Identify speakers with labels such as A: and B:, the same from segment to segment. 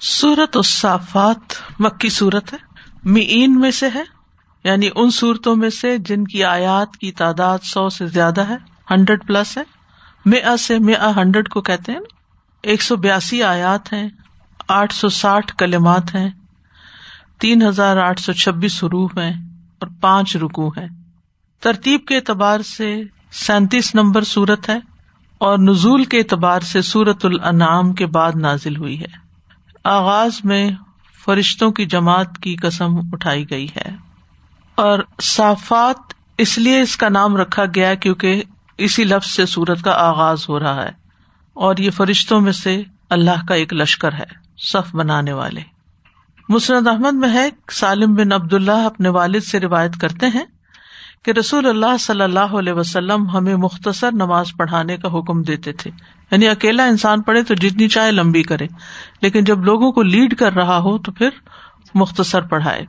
A: سورت الصافات مکی صورت ہے۔ مین میں سے ہے یعنی ان صورتوں میں سے جن کی آیات کی تعداد سو سے زیادہ ہے، ہنڈریڈ پلس ہے۔ مے سے مے ہنڈریڈ کو کہتے ہیں۔ ایک سو بیاسی آیات ہیں، آٹھ سو ساٹھ کلمات ہیں۔ تین ہزار آٹھ سو چھبیس حروف ہیں اور پانچ رکو ہیں۔ ترتیب کے اعتبار سے سینتیس نمبر سورت ہے اور نزول کے اعتبار سے سورت الانعام کے بعد نازل ہوئی ہے۔ آغاز میں فرشتوں کی جماعت کی قسم اٹھائی گئی ہے۔ اور صافات اس لیے اس کا نام رکھا گیا کیونکہ اسی لفظ سے سورت کا آغاز ہو رہا ہے۔ اور یہ فرشتوں میں سے اللہ کا ایک لشکر ہے، صف بنانے والے۔ مسرد احمد میں ہے، سالم بن عبد اللہ اپنے والد سے روایت کرتے ہیں کہ رسول اللہ صلی اللہ علیہ وسلم ہمیں مختصر نماز پڑھانے کا حکم دیتے تھے۔ یعنی اکیلا انسان پڑھے تو جتنی چاہے لمبی کرے، لیکن جب لوگوں کو لیڈ کر رہا ہو تو پھر مختصر پڑھائے۔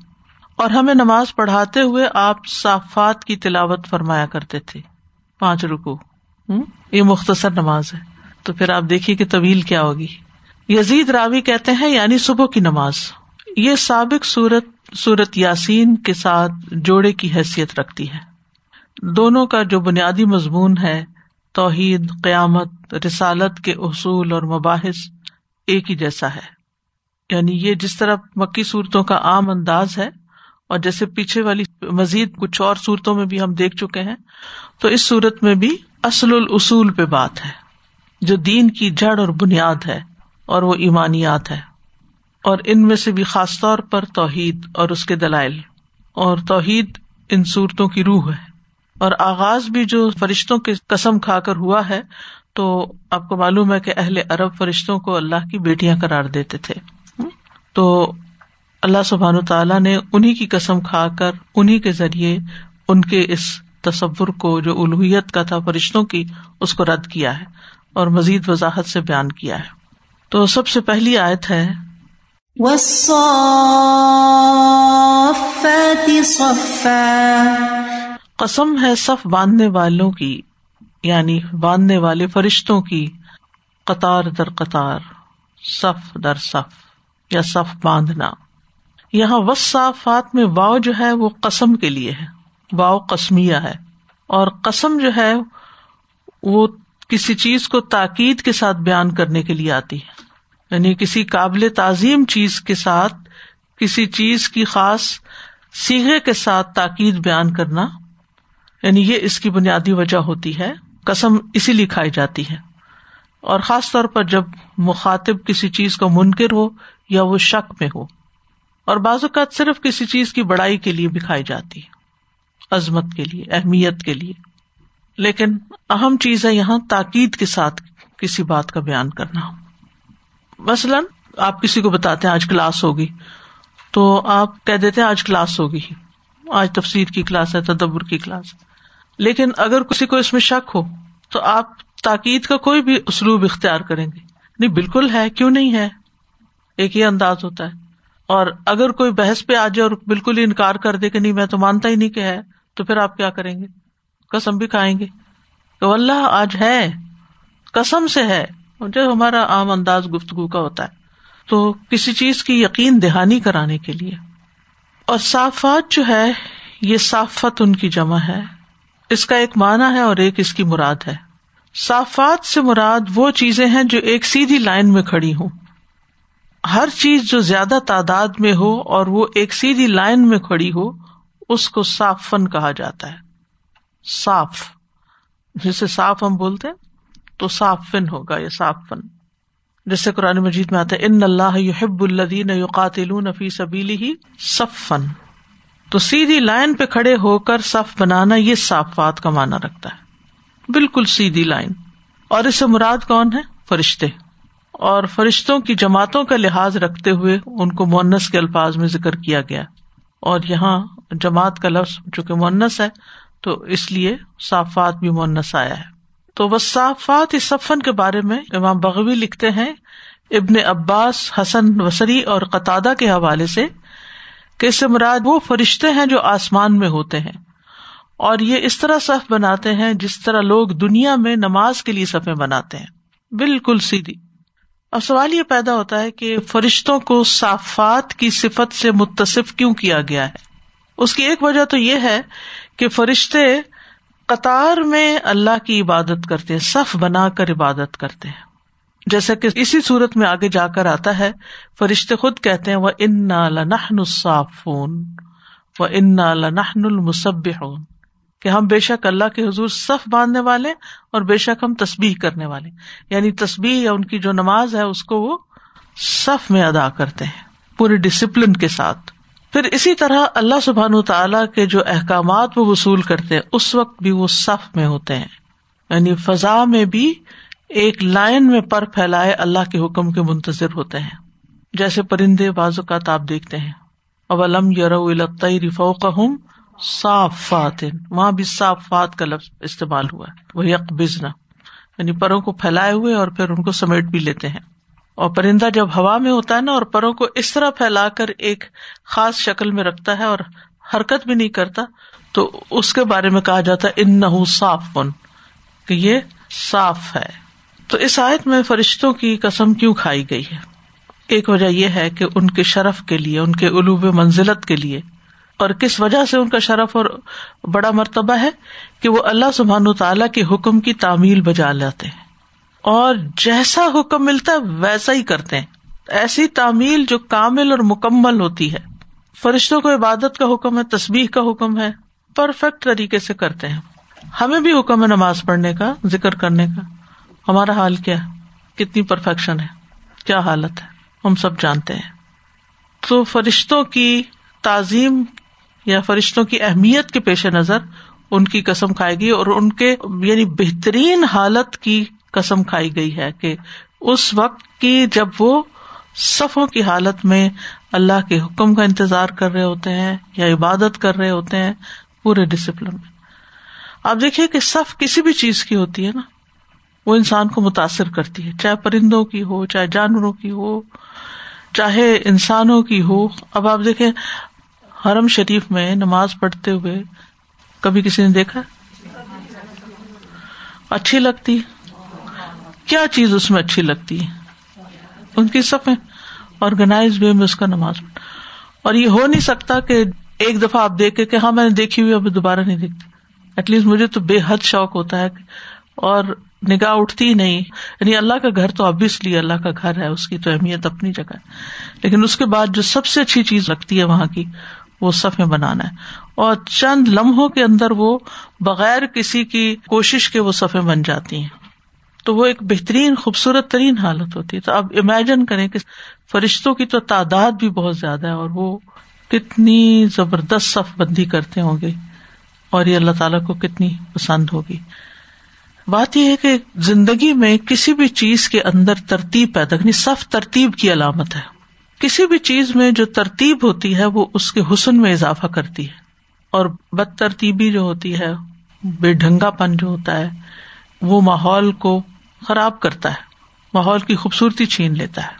A: اور ہمیں نماز پڑھاتے ہوئے آپ صافات کی تلاوت فرمایا کرتے تھے۔ پانچ رکو یہ مختصر نماز ہے۔ تو پھر آپ دیکھیے کہ طویل کیا ہوگی۔ یزید راوی کہتے ہیں یعنی صبح کی نماز۔ یہ سابق سورت سورت یاسین کے ساتھ جوڑے کی حیثیت رکھتی ہے۔ دونوں کا جو بنیادی مضمون ہے، توحید، قیامت، رسالت کے اصول اور مباحث ایک ہی جیسا ہے۔ یعنی یہ جس طرح مکی صورتوں کا عام انداز ہے اور جیسے پیچھے والی مزید کچھ اور صورتوں میں بھی ہم دیکھ چکے ہیں، تو اس صورت میں بھی اصل الاصول پہ بات ہے۔ جو دین کی جڑ اور بنیاد ہے اور وہ ایمانیات ہے۔ اور ان میں سے بھی خاص طور پر توحید اور اس کے دلائل۔ اور توحید ان صورتوں کی روح ہے۔ اور آغاز بھی جو فرشتوں کی قسم کھا کر ہوا ہے، تو آپ کو معلوم ہے کہ اہل عرب فرشتوں کو اللہ کی بیٹیاں قرار دیتے تھے۔ تو اللہ سبحان تعالیٰ نے انہیں کی قسم کھا کر انہیں کے ذریعے ان کے اس تصور کو، جو الوحیت کا تھا فرشتوں کی، اس کو رد کیا ہے اور مزید وضاحت سے بیان کیا ہے۔ تو سب سے پہلی آیت ہے۔ قسم ہے صف باندھنے والوں کی یعنی باندھنے والے فرشتوں کی، قطار در قطار، صف در صف، یا صف باندھنا۔ یہاں وصافات میں واؤ جو ہے وہ قسم کے لیے ہے واؤ قسمیہ ہے۔ اور قسم جو ہے وہ کسی چیز کو تاکید کے ساتھ بیان کرنے کے لیے آتی ہے۔ یعنی کسی قابل تعظیم چیز کے ساتھ، کسی چیز کی خاص سیگے کے ساتھ تاکید بیان کرنا۔ یعنی یہ اس کی بنیادی وجہ ہوتی ہے، قسم اسی لیے کھائی جاتی ہے۔ اور خاص طور پر جب مخاطب کسی چیز کو منکر ہو یا وہ شک میں ہو۔ اور بعض اوقات صرف کسی چیز کی بڑائی کے لیے بھی کھائی جاتی ہے، عظمت کے لیے، اہمیت کے لیے۔ لیکن اہم چیز ہے یہاں تاکید کے ساتھ کسی بات کا بیان کرنا۔ مثلاً آپ کسی کو بتاتے ہیں آج کلاس ہوگی، تو آپ کہہ دیتے آج کلاس ہوگی آج تفسیر کی کلاس ہے، تدبر کی کلاس لیکن اگر کسی کو اس میں شک ہو، تو آپ تاکید کا کوئی بھی اسلوب اختیار کریں گے۔ نہیں، بالکل ہے، کیوں نہیں ہے؟ ایک ہی انداز ہوتا ہے۔ اور اگر کوئی بحث پہ آ جائے اور بالکل ہی انکار کر دے کہ نہیں، میں تو مانتا ہی نہیں کہ ہے، تو پھر آپ کیا کریں گے؟ کسم بھی کھائیں گے۔ کہ اللہ آج ہے کسم سے ہے۔ جو ہمارا عام انداز گفتگو کا ہوتا ہے۔ تو کسی چیز کی یقین دہانی کرانے کے لیے۔ اور صافات جو ہے، یہ صافت ان کی جمع ہے۔ اس کا ایک معنی ہے اور ایک اس کی مراد ہے۔ صافات سے مراد وہ چیزیں ہیں جو ایک سیدھی لائن میں کھڑی ہوں۔ ہر چیز جو زیادہ تعداد میں ہو اور وہ ایک سیدھی لائن میں کھڑی ہو، اس کو صاف فن کہا جاتا ہے۔ صاف۔ جسے صاف ہم بولتے ہیں، تو صاف فن ہوگا یا صاف فن جیسے قرآن مجید میں آتا ہے، ان اللہ یحب الدین یوقاتل فی سبیلی ہی صف فن تو سیدھی لائن پہ کھڑے ہو کر صف بنانا یہ صافات کا معنی رکھتا ہے۔ بالکل سیدھی لائن۔ اور اس سے مراد کون ہے؟ فرشتے۔ اور فرشتوں کی جماعتوں کا لحاظ رکھتے ہوئے ان کو مونس کے الفاظ میں ذکر کیا گیا۔ اور یہاں جماعت کا لفظ چونکہ مونس ہے، تو اس لیے صافات بھی مونس آیا ہے۔ تو وہ صافات اس سفن کے بارے میں امام بغوی لکھتے ہیں، ابن عباس، حسن وسری اور قطع کے حوالے سے کہ اس سے مراد وہ فرشتے ہیں جو آسمان میں ہوتے ہیں۔ اور یہ اس طرح صف بناتے ہیں جس طرح لوگ دنیا میں نماز کے لیے صفیں بناتے ہیں۔ بالکل سیدھی۔ اب سوال یہ پیدا ہوتا ہے کہ فرشتوں کو صافات کی صفت سے متصف کیوں کیا گیا ہے؟ اس کی ایک وجہ تو یہ ہے کہ فرشتے قطار میں اللہ کی عبادت کرتے ہیں، صف بنا کر عبادت کرتے ہیں۔ جیسا کہ اسی صورت میں آگے جا کر آتا ہے، فرشتے خود کہتے ہیں وہ ان لنحن الصافون و ان لنحن المسب کہ ہم بے شک اللہ کے حضور صف باندھنے والے اور بے شک ہم تصبیح کرنے والے۔ یعنی تصبیح یا ان کی جو نماز ہے، اس کو وہ صف میں ادا کرتے ہیں، پورے ڈسپلن کے ساتھ۔ پھر اسی طرح اللہ سبحان تعالیٰ کے جو احکامات وہ وصول کرتے ہیں، اس وقت بھی وہ صف میں ہوتے ہیں۔ یعنی فضا میں بھی ایک لائن میں پر پھیلائے اللہ کے حکم کے منتظر ہوتے ہیں۔ جیسے پرندے بعض اوقات آپ دیکھتے ہیں۔ اب علم رفو ہوں صاف وہاں بھی صافات کا لفظ استعمال ہوا ہے۔ وہ یک بزنا یعنی پروں کو پھیلائے ہوئے اور پھر ان کو سمیٹ بھی لیتے ہیں۔ اور پرندہ جب ہوا میں ہوتا ہے نا اور پروں کو اس طرح پھیلا کر ایک خاص شکل میں رکھتا ہے اور حرکت بھی نہیں کرتا، تو اس کے بارے میں کہا جاتا ہے ان نہ صاف پن کہ یہ صاف ہے۔ تو اس آیت میں فرشتوں کی قسم کیوں کھائی گئی ہے؟ ایک وجہ یہ ہے کہ ان کے شرف کے لیے، ان کے علوب منزلت کے لیے۔ اور کس وجہ سے ان کا شرف اور بڑا مرتبہ ہے؟ کہ وہ اللہ سبحان تعالیٰ کے حکم کی تعمیل بجا لیتے ہیں۔ اور جیسا حکم ملتا ہے، ویسا ہی کرتے ہیں۔ ایسی تعمیل جو کامل اور مکمل ہوتی ہے۔ فرشتوں کو عبادت کا حکم ہے تصبیح کا حکم ہے، پرفیکٹ طریقے سے کرتے ہیں۔ ہمیں بھی حکم ہے نماز پڑھنے کا، ذکر کرنے کا۔ ہمارا حال کیا کتنی پرفیکشن ہے؟ کیا حالت ہے؟ ہم سب جانتے ہیں۔ تو فرشتوں کی تعظیم یا فرشتوں کی اہمیت کے پیش نظر ان کی قسم کھائی گئی اور ان کے یعنی بہترین حالت کی قسم کھائی گئی ہے کہ اس وقت کی جب وہ صفوں کی حالت میں اللہ کے حکم کا انتظار کر رہے ہوتے ہیں یا عبادت کر رہے ہوتے ہیں، پورے ڈسپلن میں۔ آپ دیکھیے کہ صف کسی بھی چیز کی ہوتی ہے نا وہ انسان کو متاثر کرتی ہے، چاہے پرندوں کی ہو، چاہے جانوروں کی ہو، چاہے انسانوں کی ہو۔ اب آپ دیکھیں، حرم شریف میں نماز پڑھتے ہوئے کبھی کسی نے دیکھا؟ اچھی لگتی کیا چیز اس میں اچھی لگتی ہے؟ ان کی سب آرگنائز وے میں اس کا نماز۔ اور یہ ہو نہیں سکتا کہ ایک دفعہ آپ دیکھے کہ ہاں میں نے دیکھی ہوئی ابھی دوبارہ نہیں دیکھتی۔ ایٹ لیسٹ مجھے تو بے حد شوق ہوتا ہے اور نگاہ اٹھتی نہیں۔ یعنی اللہ کا گھر تو ابویسلی اللہ کا گھر ہے، اس کی تو اہمیت اپنی جگہ ہے۔ لیکن اس کے بعد جو سب سے اچھی چیز لگتی ہے وہاں کی، وہ صفے بنانا ہے۔ اور چند لمحوں کے اندر وہ بغیر کسی کی کوشش کے وہ صفے بن جاتی ہیں۔ تو وہ ایک بہترین، خوبصورت ترین حالت ہوتی ہے۔ تو اب امیجن کریں کہ فرشتوں کی تو تعداد بھی بہت زیادہ ہے اور وہ کتنی زبردست صف بندی کرتے ہوں گے۔ اور یہ اللہ تعالیٰ کو کتنی پسند ہوگی۔ بات یہ ہے کہ زندگی میں کسی بھی چیز کے اندر ترتیب پیدا کرنی، صف ترتیب کی علامت ہے۔ کسی بھی چیز میں جو ترتیب ہوتی ہے، وہ اس کے حسن میں اضافہ کرتی ہے۔ اور بد ترتیبی جو ہوتی ہے، بے ڈھنگا پن جو ہوتا ہے، وہ ماحول کو خراب کرتا ہے۔ ماحول کی خوبصورتی چھین لیتا ہے۔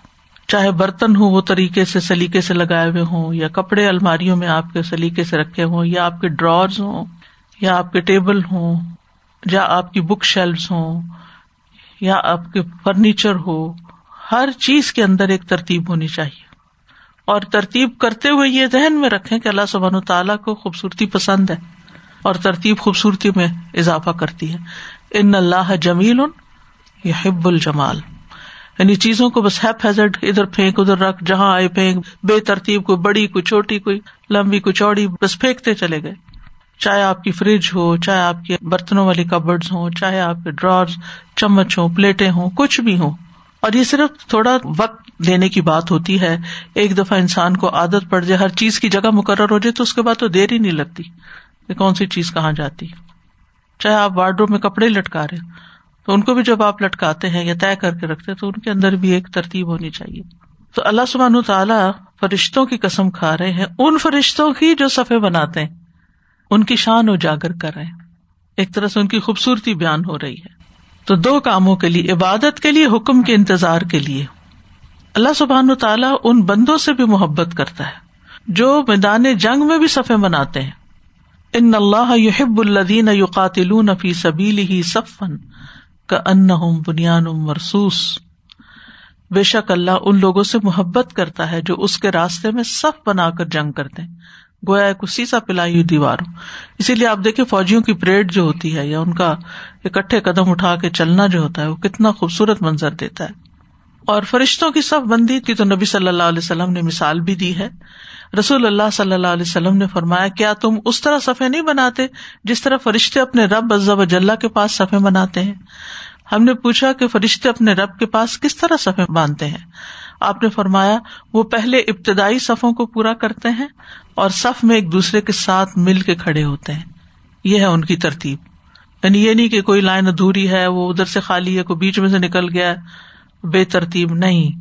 A: چاہے برتن ہو وہ طریقے سے سلیقے سے لگائے ہوئے ہوں، یا کپڑے الماریوں میں آپ کے سلیقے سے رکھے ہوں، یا آپ کے ڈرورز ہوں، یا آپ کے ٹیبل ہوں یا آپ کی بک شیلف ہوں، یا آپ کے فرنیچر ہو، ہر چیز کے اندر ایک ترتیب ہونی چاہیے۔ اور ترتیب کرتے ہوئے یہ ذہن میں رکھے کہ اللہ سبحان تعالیٰ کو خوبصورتی پسند ہے اور ترتیب خوبصورتی میں اضافہ کرتی ہے۔ ان اللہ جمیل یہ حب الجمال۔ یعنی چیزوں کو بس ہیپ ہیزڈ ادھر پھینک، ادھر رکھ، جہاں آئے پھینک، بے ترتیب، کوئی بڑی، کوئی چھوٹی، کوئی لمبی، کوئی چوڑی، بس پھینکتے چلے گئے۔ چاہے آپ کی فریج ہو، چاہے آپ کے برتنوں والی کبڈ ہوں، چاہے آپ کے ڈرار چمچ ہو پلیٹیں ہوں، کچھ بھی ہوں۔ اور یہ صرف تھوڑا وقت لینے کی بات ہوتی ہے۔ ایک دفعہ انسان کو عادت پڑ جائے، ہر چیز کی جگہ مقرر ہو جائے تو اس کے بعد تو دیر ہی نہیں لگتی کہ کون سی چیز کہاں جاتی۔ چاہے آپ وارڈ میں کپڑے لٹکا رہے تو ان کو بھی جب آپ لٹکاتے ہیں یا طے کر کے رکھتے تو ان کے اندر بھی ایک ترتیب ہونی چاہیے۔ تو اللہ سبحان تعالیٰ فرشتوں کی قسم کھا رہے ہیں، ان فرشتوں کی جو صفے بناتے ہیں۔ ان کی شان اجاگر کر رہے ہیں۔ ایک طرح سے ان کی خوبصورتی بیان ہو رہی ہے۔ تو دو کاموں کے لیے، عبادت کے لیے، حکم کے انتظار کے لیے۔ اللہ سبحان تعالیٰ ان بندوں سے بھی محبت کرتا ہے، جو میدان جنگ میں بھی صفے مناتے ہیں۔ ان اللہ یحب الدین یوقاتل فی سبیل ہی صفن کا ان بنیان مرسوس بے شک اللہ ان لوگوں سے محبت کرتا ہے جو اس کے راستے میں صف بنا کر جنگ کرتے ہیں۔ گویا ایک سیسا پلائی ہوئی دیوار ہو۔ اسی لیے آپ دیکھیں فوجیوں کی پریڈ جو ہوتی ہے یا ان کا اکٹھے قدم اٹھا کے چلنا جو ہوتا ہے، وہ کتنا خوبصورت منظر دیتا ہے۔ اور فرشتوں کی صف بندی کی تو نبی صلی اللہ علیہ وسلم نے مثال بھی دی ہے۔ رسول اللہ صلی اللہ علیہ وسلم نے فرمایا، کیا تم اس طرح صفے نہیں بناتے جس طرح فرشتے اپنے رب ازب اجلّہ کے پاس صفے بناتے ہیں؟ ہم نے پوچھا کہ فرشتے اپنے رب کے پاس کس طرح صفے باندھتے ہیں؟ آپ نے فرمایا، وہ پہلے ابتدائی صفوں کو پورا کرتے ہیں اور صف میں ایک دوسرے کے ساتھ مل کے کھڑے ہوتے ہیں۔ یہ ہے ان کی ترتیب۔ یعنی یہ نہیں کہ کوئی لائن ادھوری ہے، وہ ادھر سے خالی ہے، کوئی بیچ میں سے نکل گیا، بے ترتیب نہیں۔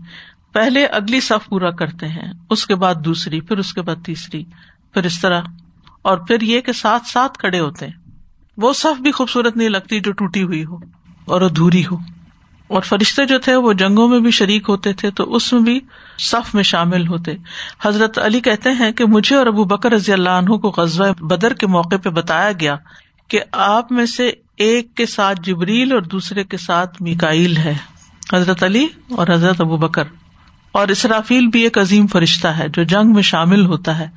A: پہلے اگلی صف پورا کرتے ہیں، اس کے بعد دوسری، پھر اس کے بعد تیسری، پھر اس طرح۔ اور پھر یہ کہ ساتھ ساتھ کھڑے ہوتے ہیں۔ وہ صف بھی خوبصورت نہیں لگتی جو ٹوٹی ہوئی ہو اور ادھوری ہو۔ اور فرشتے جو تھے وہ جنگوں میں بھی شریک ہوتے تھے، تو اس میں بھی صف میں شامل ہوتے۔ حضرت علی کہتے ہیں کہ مجھے اور ابو بکر رضی اللہ عنہ کو غزوہ بدر کے موقع پہ بتایا گیا کہ آپ میں سے ایک کے ساتھ جبریل اور دوسرے کے ساتھ میکائل ہے، حضرت علی اور حضرت ابو بکر۔ اور اسرافیل بھی ایک عظیم فرشتہ ہے جو جنگ میں شامل ہوتا ہے،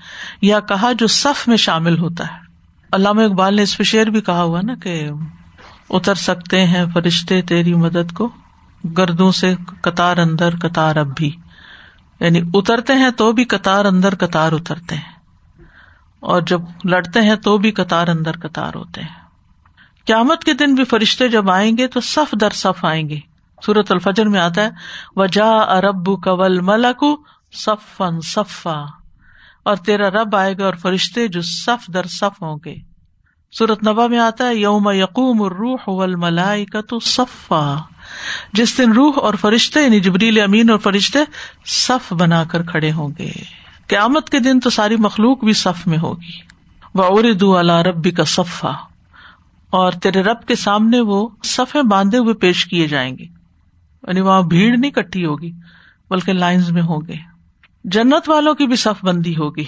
A: یا کہا جو صف میں شامل ہوتا ہے۔ علامہ اقبال نے اس پہ شعر بھی کہا ہوا نا کہ اتر سکتے ہیں فرشتے تیری مدد کو۔ گردوں سے قطار اندر قطار اب بھی۔ یعنی اترتے ہیں تو بھی قطار اندر قطار اترتے ہیں۔ اور جب لڑتے ہیں تو بھی قطار اندر قطار ہوتے ہیں۔ قیامت کے دن بھی فرشتے جب آئیں گے تو صف در صف آئیں گے۔ سورت الفجر میں آتا ہے وجا ارب کول ملک صفن صفا۔ اور تیرا رب آئے گا اور فرشتے جو صف در صف ہوں گے۔ سورت نبا میں آتا ہے، یوم یقوم روح ول ملائی کا تو صفا۔ جس دن روح اور فرشتے یعنی جبریل امین اور فرشتے، صف بنا کر کھڑے ہوں گے۔ قیامت کے دن تو ساری مخلوق بھی صف میں ہوگی۔ وہ اردو اللہ ربی کا صفا۔ اور تیرے رب کے سامنے وہ صفے باندھے ہوئے پیش کیے جائیں گے۔ یعنی وہاں بھیڑ نہیں کٹھی ہوگی، بلکہ لائنز میں ہوگے جنت والوں کی بھی صف بندی ہوگی۔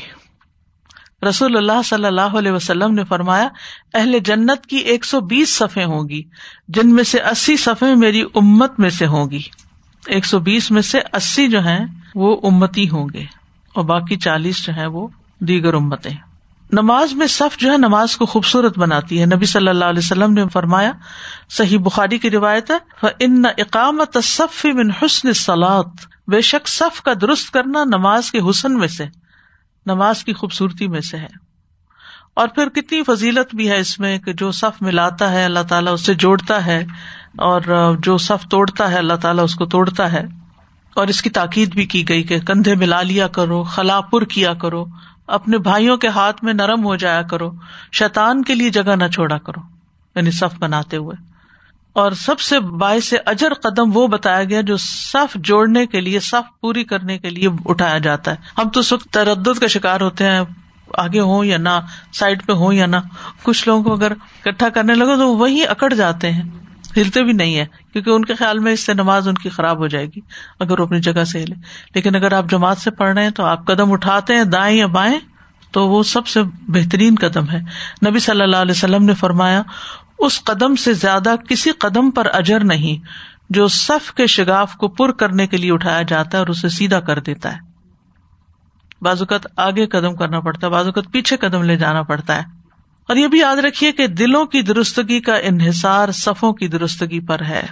A: رسول اللہ صلی اللہ علیہ وسلم نے فرمایا، اہل جنت کی ایک سو بیس صفے ہوں گی، جن میں سے اسی صفے میری امت میں سے ہوں گی۔ ایک سو بیس میں سے اسی جو ہیں، وہ امتی ہوں گے۔ اور باقی چالیس جو ہے وہ دیگر امتیں۔ نماز میں صف جو ہے، نماز کو خوبصورت بناتی ہے۔ نبی صلی اللہ علیہ وسلم نے فرمایا، صحیح بخاری کی روایت ہے ان اقامت صف من حسن سلاد بے شک صف کا درست کرنا نماز کے حسن میں سے۔ نماز کی خوبصورتی میں سے ہے۔ اور پھر کتنی فضیلت بھی ہے اس میں کہ جو صف ملاتا ہے اللہ تعالیٰ اس سے جوڑتا ہے اور جو صف توڑتا ہے اللہ تعالیٰ اس کو توڑتا ہے۔ اور اس کی تاکید بھی کی گئی کہ کندھے ملا لیا کرو، خلا پر کیا کرو، اپنے بھائیوں کے ہاتھ میں نرم ہو جایا کرو شیتان کے لیے جگہ نہ چھوڑا کرو یعنی صف بناتے ہوئے۔ اور سب سے باعث اجر قدم وہ بتایا گیا جو صف جوڑنے کے لیے، صف پوری کرنے کے لیے اٹھایا جاتا ہے۔ ہم تو سخت تردد کا شکار ہوتے ہیں، آگے ہوں یا نہ، سائڈ پہ ہوں یا نہ۔ کچھ لوگوں کو اگر اکٹھا کرنے لگو تو وہی اکڑ جاتے ہیں۔ ہلتے بھی نہیں ہے کیونکہ ان کے خیال میں اس سے نماز ان کی خراب ہو جائے گی، اگر وہ اپنی جگہ سے ہلے۔ لیکن اگر آپ جماعت سے پڑھ رہے ہیں تو آپ قدم اٹھاتے ہیں، دائیں یا بائیں، تو وہ سب سے بہترین قدم ہے۔ نبی صلی اللہ علیہ وسلم نے فرمایا اس قدم سے زیادہ کسی قدم پر اجر نہیں جو صف کے شگاف کو پر کرنے کے لیے اٹھایا جاتا ہے اور اسے سیدھا کر دیتا ہے۔ بازوقت آگے قدم کرنا پڑتا ہے بازوقت پیچھے قدم لے جانا پڑتا ہے۔ اور یہ بھی یاد رکھیے کہ دلوں کی درستگی کا انحصار صفوں کی درستگی پر ہے۔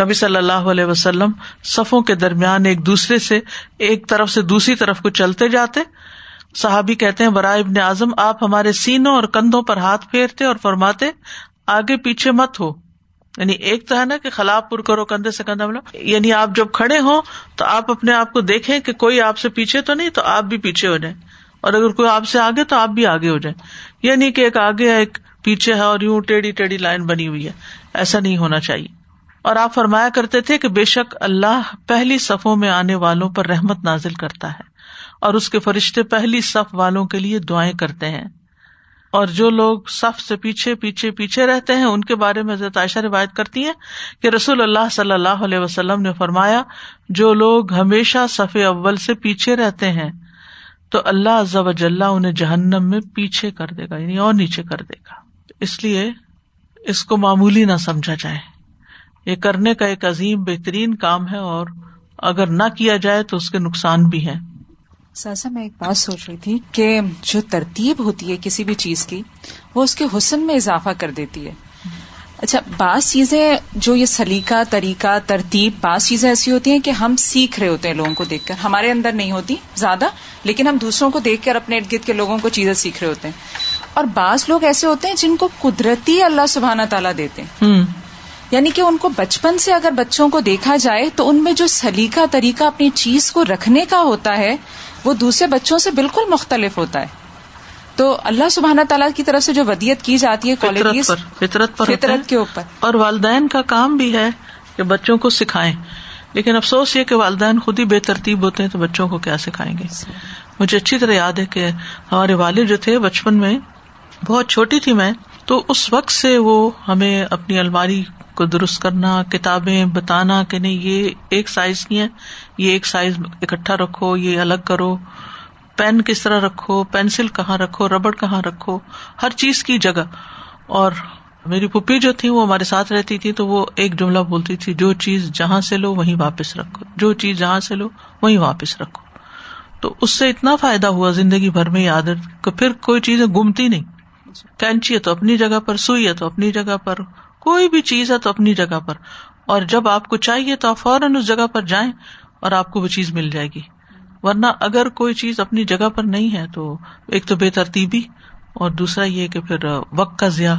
A: نبی صلی اللہ علیہ وسلم صفوں کے درمیان ایک دوسرے سے، ایک طرف سے دوسری طرف کو چلتے جاتے۔ صحابی کہتے ہیں برائے ابن اعظم، آپ ہمارے سینوں اور کندھوں پر ہاتھ پھیرتے اور فرماتے آگے پیچھے مت ہو۔ یعنی ایک تو ہے نا کہ خلاب پور کرو، کندھے سے کندھا ملو۔ یعنی آپ جب کھڑے ہوں تو آپ اپنے آپ کو دیکھیں کہ کوئی آپ سے پیچھے تو نہیں، تو آپ بھی پیچھے ہو جائیں۔ اور اگر کوئی آپ سے آگے تو آپ بھی آگے ہو جائیں۔ یعنی کہ ایک آگے ہے، ایک پیچھے ہے اور یوں ٹیڑھی ٹیڑھی لائن بنی ہوئی ہے۔ ایسا نہیں ہونا چاہیے۔ اور آپ فرمایا کرتے تھے کہ بے شک اللہ پہلی صفوں میں آنے والوں پر رحمت نازل کرتا ہے اور اس کے فرشتے پہلی صف والوں کے لیے دعائیں کرتے ہیں۔ اور جو لوگ صف سے پیچھے پیچھے پیچھے رہتے ہیں، ان کے بارے میں حضرت عائشہ روایت کرتی ہیں کہ رسول اللہ صلی اللہ علیہ وسلم نے فرمایا، جو لوگ ہمیشہ صف اول سے پیچھے رہتے ہیں، تو اللہ ضب انہیں جہنم میں پیچھے کر دے گا یعنی اور نیچے کر دے گا۔ اس لیے اس کو معمولی نہ سمجھا جائے۔ یہ کرنے کا ایک عظیم بہترین کام ہے اور اگر نہ کیا جائے تو اس کے نقصان بھی ہے
B: ساسا میں ایک بات سوچ رہی تھی کہ جو ترتیب ہوتی ہے کسی بھی چیز کی وہ اس کے حسن میں اضافہ کر دیتی ہے۔ اچھا بعض چیزیں جو یہ سلیقہ طریقہ ترتیب بعض چیزیں ایسی ہوتی ہیں کہ ہم سیکھ رہے ہوتے ہیں لوگوں کو دیکھ کر۔ ہمارے اندر نہیں ہوتی زیادہ لیکن ہم دوسروں کو دیکھ کر اپنے ارد گرد کے لوگوں کو چیزیں سیکھ رہے ہوتے ہیں۔ اور بعض لوگ ایسے ہوتے ہیں جن کو قدرتی اللہ سبحانہ تعالیٰ دیتے ہیں۔ یعنی کہ ان کو بچپن سے اگر بچوں کو دیکھا جائے تو ان میں جو سلیقہ طریقہ اپنی چیز کو رکھنے کا ہوتا ہے وہ دوسرے بچوں سے بالکل مختلف ہوتا ہے۔ تو اللہ سبحانہ تعالیٰ کی طرف سے جو ودیت کی جاتی ہے
A: فطرت پر
B: فطرت کے اوپر۔
A: اور والدین کا کام بھی ہے کہ بچوں کو سکھائیں۔ لیکن افسوس یہ کہ والدین خود ہی بے ترتیب ہوتے ہیں تو بچوں کو کیا سکھائیں گے؟ مجھے اچھی طرح یاد ہے کہ ہمارے والد جو تھے بچپن میں بہت چھوٹی تھی میں تو اس وقت سے وہ ہمیں اپنی الماری کو درست کرنا کتابیں بتانا کہ نہیں یہ ایک سائز کی ہے یہ ایک سائز اکٹھا رکھو یہ الگ کرو۔ پین کس طرح رکھو؟ پینسل کہاں رکھو؟ ربڑ کہاں رکھو؟ ہر چیز کی جگہ۔ اور میری پپی جو تھی وہ ہمارے ساتھ رہتی تھی تو وہ ایک جملہ بولتی تھی جو چیز جہاں سے لو وہیں واپس رکھو۔ جو چیز جہاں سے لو وہیں واپس رکھو۔ تو اس سے اتنا فائدہ ہوا زندگی بھر میں یاد کہ پھر کوئی چیزیں گمتی نہیں۔ کینچی ہے تو اپنی جگہ پر سوئی ہے تو اپنی جگہ پر کوئی بھی چیز ہے تو اپنی جگہ پر۔ اور جب آپ کو چاہیے تو آپ فوراً اس جگہ پر جائیں اور آپ کو وہ چیز مل جائے گی۔ ورنہ اگر کوئی چیز اپنی جگہ پر نہیں ہے تو ایک تو بے ترتیبی اور دوسرا یہ کہ پھر وقت کا ضیاع۔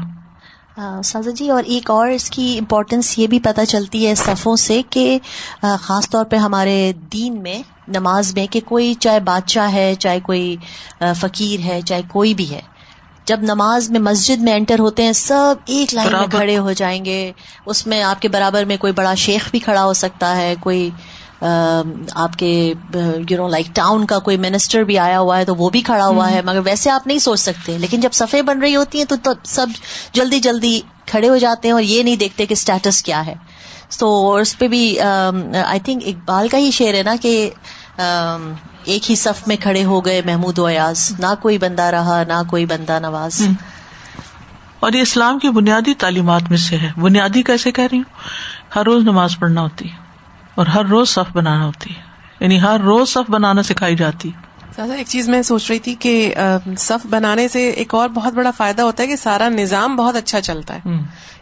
C: سازا جی اور ایک اور اس کی امپورٹینس یہ بھی پتہ چلتی ہے صفوں سے کہ خاص طور پہ ہمارے دین میں، نماز میں کہ کوئی چاہے بادشاہ ہے، چاہے کوئی فقیر ہے، چاہے کوئی بھی ہے۔ جب نماز میں مسجد میں انٹر ہوتے ہیں سب ایک لائن میں کھڑے ہو جائیں گے۔ اس میں آپ کے برابر میں کوئی بڑا شیخ بھی کھڑا ہو سکتا ہے کوئی آپ کے یو نو لائک ٹاؤن کا کوئی منسٹر بھی آیا ہوا ہے تو وہ بھی کھڑا ہوا ہے۔ مگر ویسے آپ نہیں سوچ سکتے لیکن جب صفے بن رہی ہوتی ہیں تو سب جلدی جلدی کھڑے ہو جاتے ہیں اور یہ نہیں دیکھتے کہ اسٹیٹس کیا ہے۔ تو اس پہ بھی آئی تھنک اقبال کا ہی شعر ہے نا کہ ایک ہی صف میں کھڑے ہو گئے محمود و ایاز۔ نہ کوئی بندہ رہا، نہ کوئی بندہ نواز۔
A: اور یہ اسلام کی بنیادی تعلیمات میں سے ہے۔ بنیادی کیسے کہہ رہی ہوں؟ ہر روز نماز پڑھنا ہوتی ہے اور ہر روز صف بنانا ہوتی ہے۔ یعنی ہر روز صف بنانا سکھائی جاتی
D: ایک چیز میں سوچ رہی تھی کہ صف بنانے سے ایک اور بہت بڑا فائدہ ہوتا ہے کہ سارا نظام بہت اچھا چلتا ہے۔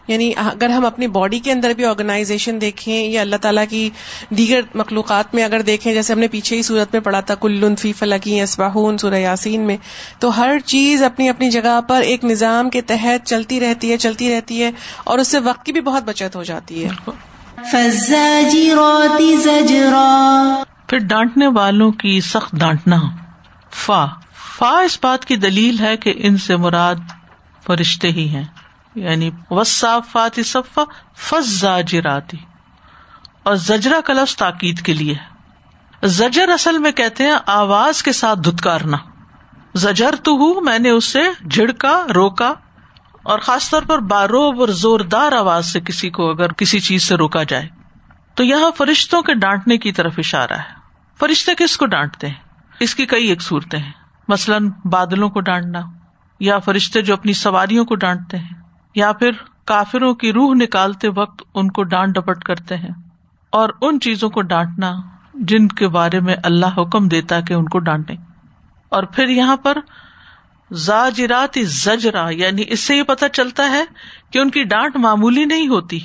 D: یعنی اگر ہم اپنی باڈی کے اندر بھی آرگنائزیشن دیکھیں یا اللہ تعالیٰ کی دیگر مخلوقات میں اگر دیکھیں جیسے ہم نے پیچھے ہی صورت میں پڑھا تھا کلفی فلکی اسباہون سورہ یاسین میں تو ہر چیز اپنی اپنی جگہ پر ایک نظام کے تحت چلتی رہتی ہے چلتی رہتی ہے اور اس سے وقت کی بھی بہت بچت ہو جاتی ہے۔
A: پھر ڈانٹنے والوں کی سخت ڈانٹنا۔ فا فا اس بات کی دلیل ہے کہ ان سے مراد فرشتے ہی ہیں۔ یعنی وصافاتی صفا فضاجراتی اور زجرا کا لفظ تاکید کے لیے زجر اصل میں کہتے ہیں آواز کے ساتھ دھتکارنا۔ زجر تو ہوں میں نے اس سے جھڑکا، روکا۔ اور خاص طور پر باروب اور زوردار آواز سے کسی کو اگر کسی چیز سے روکا جائے۔ تو یہاں فرشتوں کے ڈانٹنے کی طرف اشارہ ہے۔ فرشتے کس کو ڈانٹتے ہیں؟ اس کی کئی ایک صورتیں ہیں۔ مثلاً بادلوں کو ڈانٹنا، یا فرشتے جو اپنی سواریوں کو ڈانٹتے ہیں، یا پھر کافروں کی روح نکالتے وقت ان کو ڈانٹ ڈپٹ کرتے ہیں۔ اور ان چیزوں کو ڈانٹنا جن کے بارے میں اللہ حکم دیتا کہ ان کو ڈانٹے اور پھر یہاں پر زاجرات زجرا یعنی اس سے یہ پتا چلتا ہے کہ ان کی ڈانٹ معمولی نہیں ہوتی،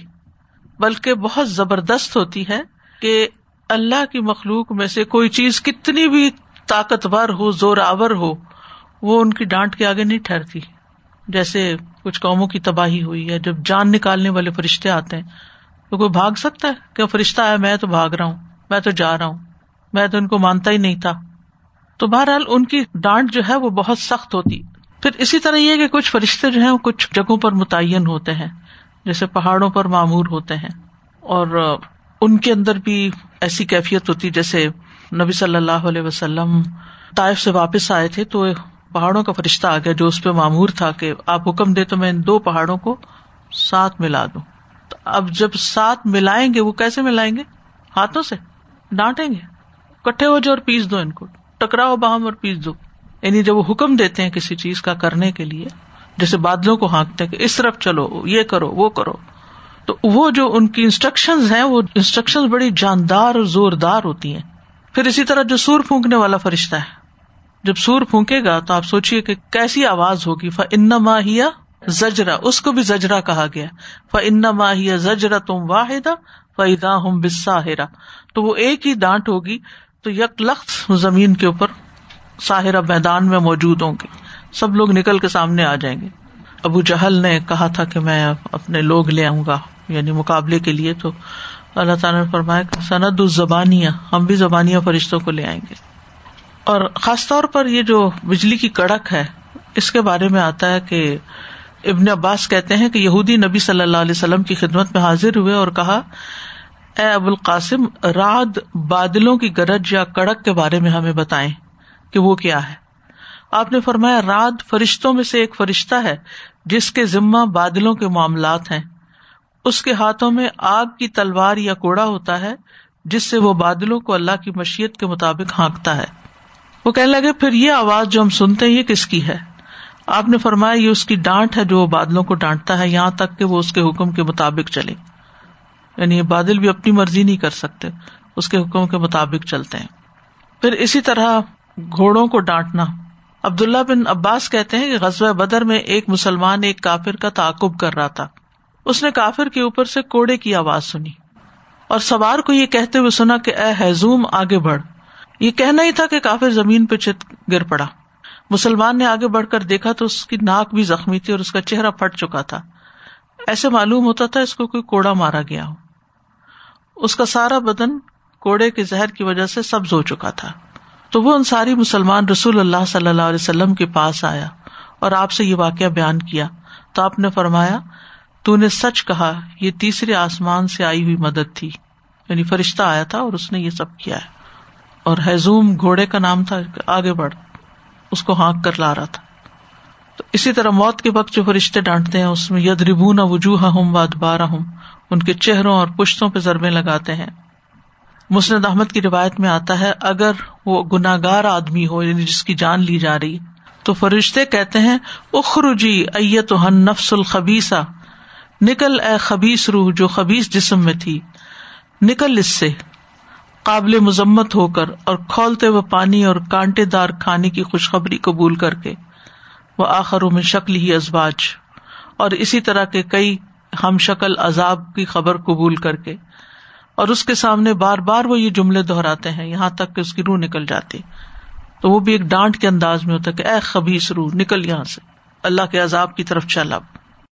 A: بلکہ بہت زبردست ہوتی ہے کہ اللہ کی مخلوق میں سے کوئی چیز کتنی بھی طاقتور ہو زور آور ہو، وہ ان کی ڈانٹ کے آگے نہیں ٹھہرتی۔ جیسے کچھ قوموں کی تباہی ہوئی ہے، جب جان نکالنے والے فرشتے آتے ہیں، تو کوئی بھاگ سکتا ہے؟ کہ فرشتہ آیا، میں تو بھاگ رہا ہوں، میں تو جا رہا ہوں، میں تو ان کو مانتا ہی نہیں تھا۔ تو بہرحال ان کی ڈانٹ جو ہے، وہ بہت سخت ہوتی۔ پھر اسی طرح یہ کہ کچھ فرشتے جو ہیں، وہ کچھ جگہوں پر متعین ہوتے ہیں، جیسے پہاڑوں پر معمور ہوتے ہیں۔ اور ان کے اندر بھی ایسی کیفیت ہوتی، جیسے نبی صلی اللہ علیہ وسلم طائف سے واپس آئے تھے تو پہاڑوں کا فرشتہ آ گیا جو اس پہ معمور تھا کہ آپ حکم دے تو میں ان دو پہاڑوں کو ساتھ ملا دوں۔ تو اب جب ساتھ ملائیں گے وہ کیسے ملائیں گے؟ ہاتھوں سے ڈانٹیں گے۔ کٹھے ہو جاؤ اور پیس دو ان کو۔ ٹکراؤ باہم اور پیس دو۔ یعنی جب وہ حکم دیتے ہیں کسی چیز کا کرنے کے لیے، جیسے بادلوں کو ہانکتے کہ اس طرف چلو، یہ کرو، وہ کرو۔ تو وہ جو ان کی انسٹرکشن ہیں، وہ انسٹرکشن بڑی جاندار اور زوردار ہوتی ہیں۔ پھر اسی طرح جو سور پھونکنے والا فرشتہ ہے۔ جب سور پھونکے گا تو آپ سوچیے کہ کیسی آواز ہوگی۔ ف ان ماہیا زجرا اس کو بھی زجرا کہا گیا ف ان ماہیا زجرا تم واحد فدا ہوں بساہرا تو وہ ایک ہی ڈانٹ ہوگی۔ تو یک لخت زمین کے اوپر ساحرہ میدان میں موجود ہوں گے۔ سب لوگ نکل کے سامنے آ جائیں گے۔ ابو جہل نے کہا تھا کہ میں اپنے لوگ لے آؤں گا یعنی مقابلے کے لیے۔ تو اللہ تعالیٰ نے فرمایا کہ سند الزبانیاں ہم بھی زبانیاں فرشتوں کو لے آئیں گے۔ اور خاص طور پر یہ جو بجلی کی کڑک ہے، اس کے بارے میں آتا ہے کہ ابن عباس کہتے ہیں کہ یہودی نبی صلی اللہ علیہ وسلم کی خدمت میں حاضر ہوئے اور کہا، اے ابو القاسم راد بادلوں کی گرج یا کڑک کے بارے میں ہمیں بتائیں کہ وہ کیا ہے۔ آپ نے فرمایا راد فرشتوں میں سے ایک فرشتہ ہے جس کے ذمہ بادلوں کے معاملات ہیں۔ اس کے ہاتھوں میں آگ کی تلوار یا کوڑا ہوتا ہے، جس سے وہ بادلوں کو اللہ کی مشیت کے مطابق ہانکتا ہے۔ وہ کہنے لگے، پھر یہ آواز جو ہم سنتے ہیں، یہ کس کی ہے؟ آپ نے فرمایا، یہ اس کی ڈانٹ ہے جو وہ بادلوں کو ڈانٹتا ہے، یہاں تک کہ وہ اس کے حکم کے مطابق چلے۔ یعنی یہ بادل بھی اپنی مرضی نہیں کر سکتے، اس کے حکم کے مطابق چلتے ہیں۔ پھر اسی طرح گھوڑوں کو ڈانٹنا۔ عبداللہ بن عباس کہتے ہیں کہ غزوہ بدر میں ایک مسلمان، ایک کافر کا تعقب کر رہا تھا۔ اس نے کافر کے اوپر سے کوڑے کی آواز سنی اور سوار کو یہ کہتے ہوئے سنا کہ اے حیزوم آگے بڑھ۔ یہ کہنا ہی تھا کہ کافر زمین پہ چت گر پڑا۔ مسلمان نے آگے بڑھ کر دیکھا تو اس کی ناک بھی زخمی تھی اور اس کا چہرہ پھٹ چکا تھا۔ ایسے معلوم ہوتا تھا اس کو کوئی کوڑا مارا گیا ہو۔ اس کا سارا بدن کوڑے کے زہر کی وجہ سے سبز ہو چکا تھا۔ تو وہ انصاری مسلمان رسول اللہ صلی اللہ علیہ وسلم کے پاس آیا اور آپ سے یہ واقعہ بیان کیا۔ تو آپ نے فرمایا تو نے سچ کہا، یہ تیسرے آسمان سے آئی ہوئی مدد تھی۔ یعنی فرشتہ آیا تھا اور اس نے یہ سب کیا ہے۔ اور حیزوم گھوڑے کا نام تھا، آگے بڑھ۔ اس کو ہانک کر لا رہا تھا۔ تو اسی طرح موت کے وقت جو فرشتے ڈانٹتے ہیں، اس میں ید ربو وجوہ ہوں و ہوں ان کے چہروں اور پشتوں پہ ضربے لگاتے ہیں۔ مسند احمد کی روایت میں آتا ہے، اگر وہ گناگار آدمی ہو یعنی جس کی جان لی جا رہی، تو فرشتے کہتے ہیں، اخرجی ایت ہن نفس الخبیسا نکل اے خبیس روح جو خبیس جسم میں تھی۔ نکل اس سے۔ قابل مذمت ہو کر اور کھولتے ہوئے پانی اور کانٹے دار کھانے کی خوشخبری قبول کر کے۔ وہ آخر میں شکل ہی ازباج اور اسی طرح کے کئی ہم شکل عذاب کی خبر قبول کر کے۔ اور اس کے سامنے بار بار وہ یہ جملے دہراتے ہیں، یہاں تک کہ اس کی روح نکل جاتی۔ تو وہ بھی ایک ڈانٹ کے انداز میں ہوتا ہے کہ اے خبیس روح، نکل یہاں سے۔ اللہ کے عذاب کی طرف چل اب۔